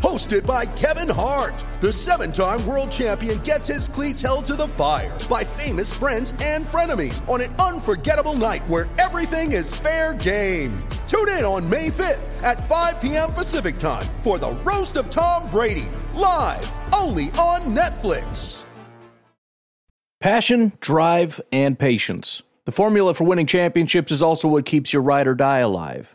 Hosted by Kevin Hart, the seven time world champion gets his cleats held to the fire by famous friends and frenemies on an unforgettable night where everything is fair game. Tune in on May 5th at 5 p.m. Pacific time for the Roast of Tom Brady, live only on Netflix. Passion, drive, and patience. The formula for winning championships is also what keeps your ride or die alive.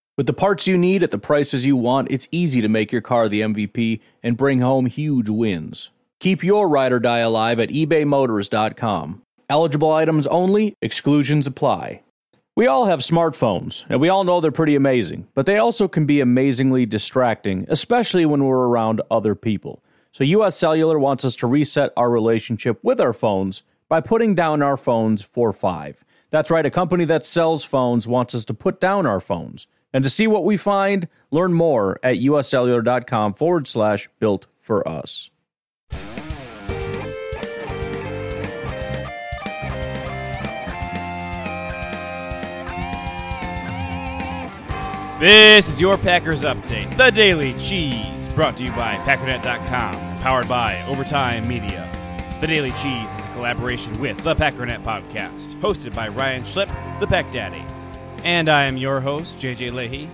With the parts you need at the prices you want, it's easy to make your car the MVP and bring home huge wins. Keep your ride or die alive at ebaymotors.com. Eligible items only, exclusions apply. We all have smartphones, and we all know they're pretty amazing, but they also can be amazingly distracting, especially when we're around other people. So, US Cellular wants us to reset our relationship with our phones by putting down our phones for five. That's right, a company that sells phones wants us to put down our phones. And to see what we find, learn more at uscellular.com forward slash built for us. This is your Packers Update, the Daily Cheese, brought to you by Packernet.com, powered by Overtime Media. The Daily Cheese is a collaboration with the Packernet Podcast, hosted by Ryan Schlip, the Pack Daddy. And I am your host, JJ Leahy.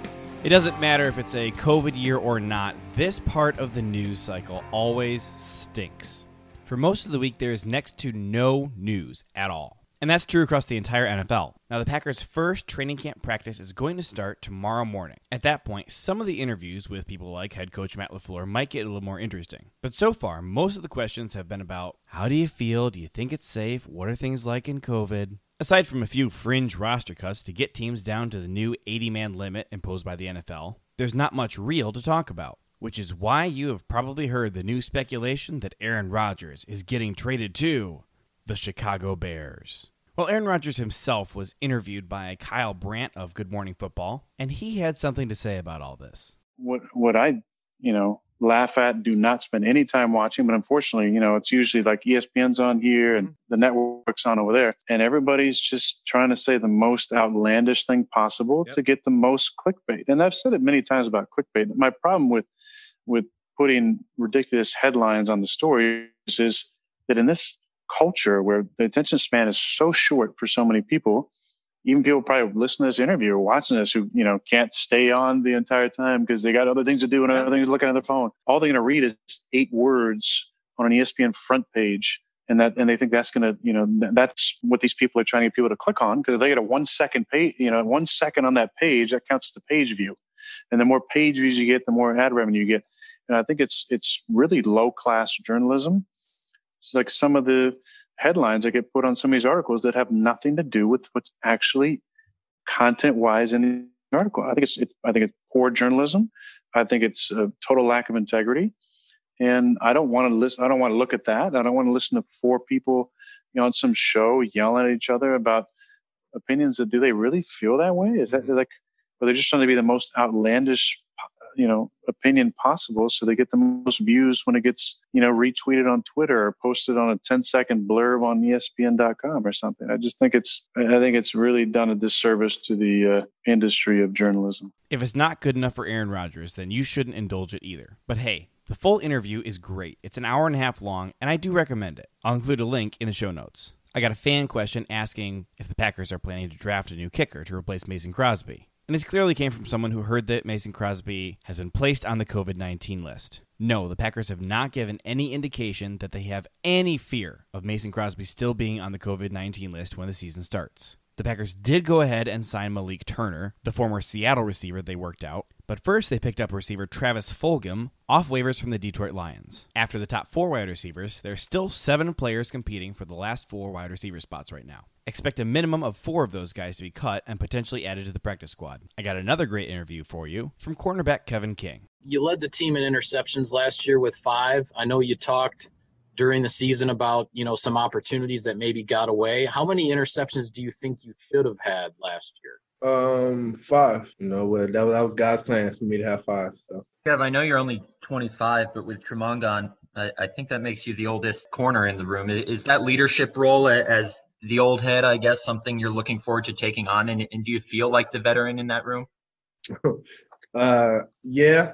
It doesn't matter if it's a COVID year or not, this part of the news cycle always stinks. For most of the week, there is next to no news at all. And that's true across the entire NFL. Now, the Packers' first training camp practice is going to start tomorrow morning. At that point, some of the interviews with people like head coach Matt LaFleur might get a little more interesting. But so far, most of the questions have been about how do you feel? Do you think it's safe? What are things like in COVID? Aside from a few fringe roster cuts to get teams down to the new 80 man limit imposed by the NFL, there's not much real to talk about. Which is why you have probably heard the new speculation that Aaron Rodgers is getting traded to the Chicago Bears. Well, Aaron Rodgers himself was interviewed by Kyle Brandt of Good Morning Football, and he had something to say about all this. What what I, you know, laugh at, do not spend any time watching, but unfortunately, you know, it's usually like ESPN's on here and mm-hmm. the network's on over there, and everybody's just trying to say the most outlandish thing possible yep. to get the most clickbait. And I've said it many times about clickbait. My problem with with putting ridiculous headlines on the stories is that in this culture where the attention span is so short for so many people, even people probably listen to this interview or watching this who, you know, can't stay on the entire time because they got other things to do and other things looking at their phone. All they're going to read is eight words on an ESPN front page. And that, and they think that's going to, you know, that's what these people are trying to get people to click on because if they get a one second page, you know, one second on that page, that counts as the page view. And the more page views you get, the more ad revenue you get. And I think it's, it's really low class journalism it's like some of the headlines that get put on some of these articles that have nothing to do with what's actually content wise in the article. I think it's, it's I think it's poor journalism. I think it's a total lack of integrity. And I don't want to listen. I don't want to look at that. I don't want to listen to four people, you know, on some show yelling at each other about opinions. That do they really feel that way? Is that like, are they just trying to be the most outlandish you know opinion possible so they get the most views when it gets you know retweeted on twitter or posted on a 10 second blurb on espn.com or something. I just think it's i think it's really done a disservice to the uh, industry of journalism. If it's not good enough for aaron rodgers then you shouldn't indulge it either. But hey the full interview is great. It's an hour and a half long and i do recommend it. I'll include a link in the show notes. I got a fan question asking if the Packers are planning to draft a new kicker to replace Mason Crosby. And this clearly came from someone who heard that Mason Crosby has been placed on the COVID 19 list. No, the Packers have not given any indication that they have any fear of Mason Crosby still being on the COVID 19 list when the season starts. The Packers did go ahead and sign Malik Turner, the former Seattle receiver they worked out, but first they picked up receiver Travis Fulgham off waivers from the Detroit Lions. After the top four wide receivers, there are still seven players competing for the last four wide receiver spots right now. Expect a minimum of four of those guys to be cut and potentially added to the practice squad. I got another great interview for you from cornerback Kevin King. You led the team in interceptions last year with five. I know you talked during the season about you know some opportunities that maybe got away. How many interceptions do you think you should have had last year? Um, five. You know, that, that was God's plan for me to have five. So, Kev, I know you're only 25, but with Tramon gone, I, I think that makes you the oldest corner in the room. Is that leadership role as the old head, I guess, something you're looking forward to taking on? And, and do you feel like the veteran in that room? uh, yeah,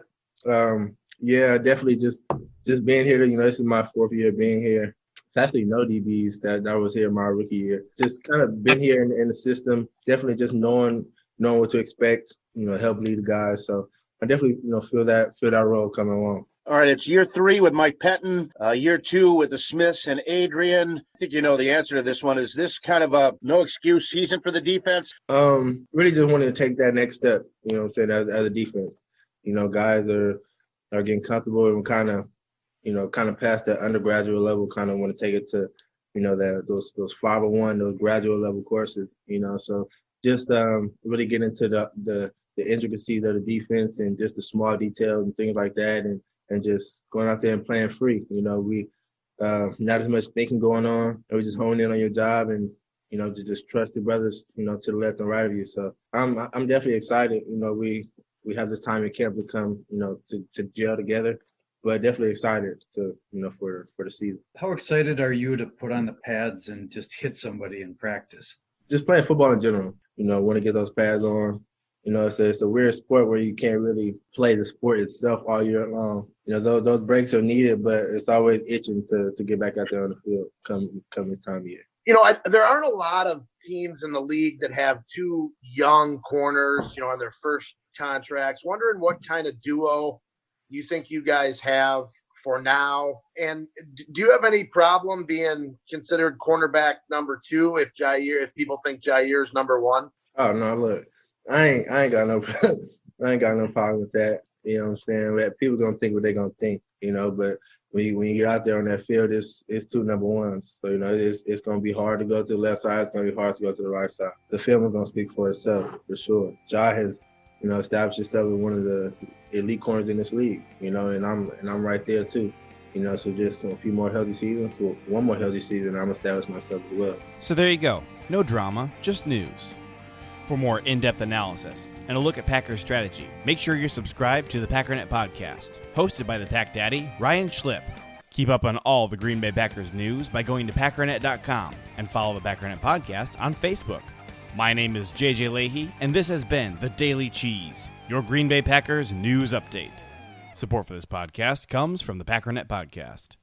um, yeah, definitely. Just just being here. You know, this is my fourth year being here. It's actually no DBs that that was here my rookie year. Just kind of been here in, in the system. Definitely just knowing knowing what to expect. You know, help lead the guys. So I definitely you know feel that feel that role coming along. All right, it's year three with Mike Pettine, uh, year two with the Smiths and Adrian. I think you know the answer to this one. Is this kind of a no excuse season for the defense? Um, really just wanted to take that next step. You know, what I'm saying as, as a defense. You know, guys are are getting comfortable and kind of, you know, kind of past that undergraduate level. Kind of want to take it to, you know, that those those 501, those graduate level courses. You know, so just um, really get into the the the intricacies of the defense and just the small details and things like that and and just going out there and playing free. You know, we uh, not as much thinking going on. We just hone in on your job and you know to just trust your brothers. You know, to the left and right of you. So I'm I'm definitely excited. You know, we we have this time in camp to come. You know, to to gel together. But definitely excited to you know for for the season. How excited are you to put on the pads and just hit somebody in practice? Just playing football in general. You know, want to get those pads on. You know, it's a, it's a weird sport where you can't really play the sport itself all year long. You know, those those breaks are needed, but it's always itching to to get back out there on the field come come this time of year. You know, I, there aren't a lot of teams in the league that have two young corners, you know, on their first contracts. Wondering what kind of duo you think you guys have for now, and do you have any problem being considered cornerback number two if Jair, if people think Jaire is number one? Oh no, look, I ain't I ain't got no I ain't got no problem with that. You know what I'm saying? People gonna think what they gonna think, you know, but when you when you get out there on that field, it's it's two number ones. So, you know, it's it's gonna be hard to go to the left side, it's gonna be hard to go to the right side. The film is gonna speak for itself for sure. Ja has, you know, establish yourself as one of the elite corners in this league, you know, and I'm and I'm right there too. You know, so just a few more healthy seasons, well, one more healthy season, I'm establish myself as well. So there you go. No drama, just news. For more in depth analysis and a look at Packers strategy, make sure you're subscribed to the Packernet Podcast, hosted by the Pack Daddy, Ryan Schlip. Keep up on all the Green Bay Packers news by going to Packernet.com and follow the Packernet Podcast on Facebook. My name is JJ Leahy, and this has been The Daily Cheese, your Green Bay Packers news update. Support for this podcast comes from the Packernet Podcast.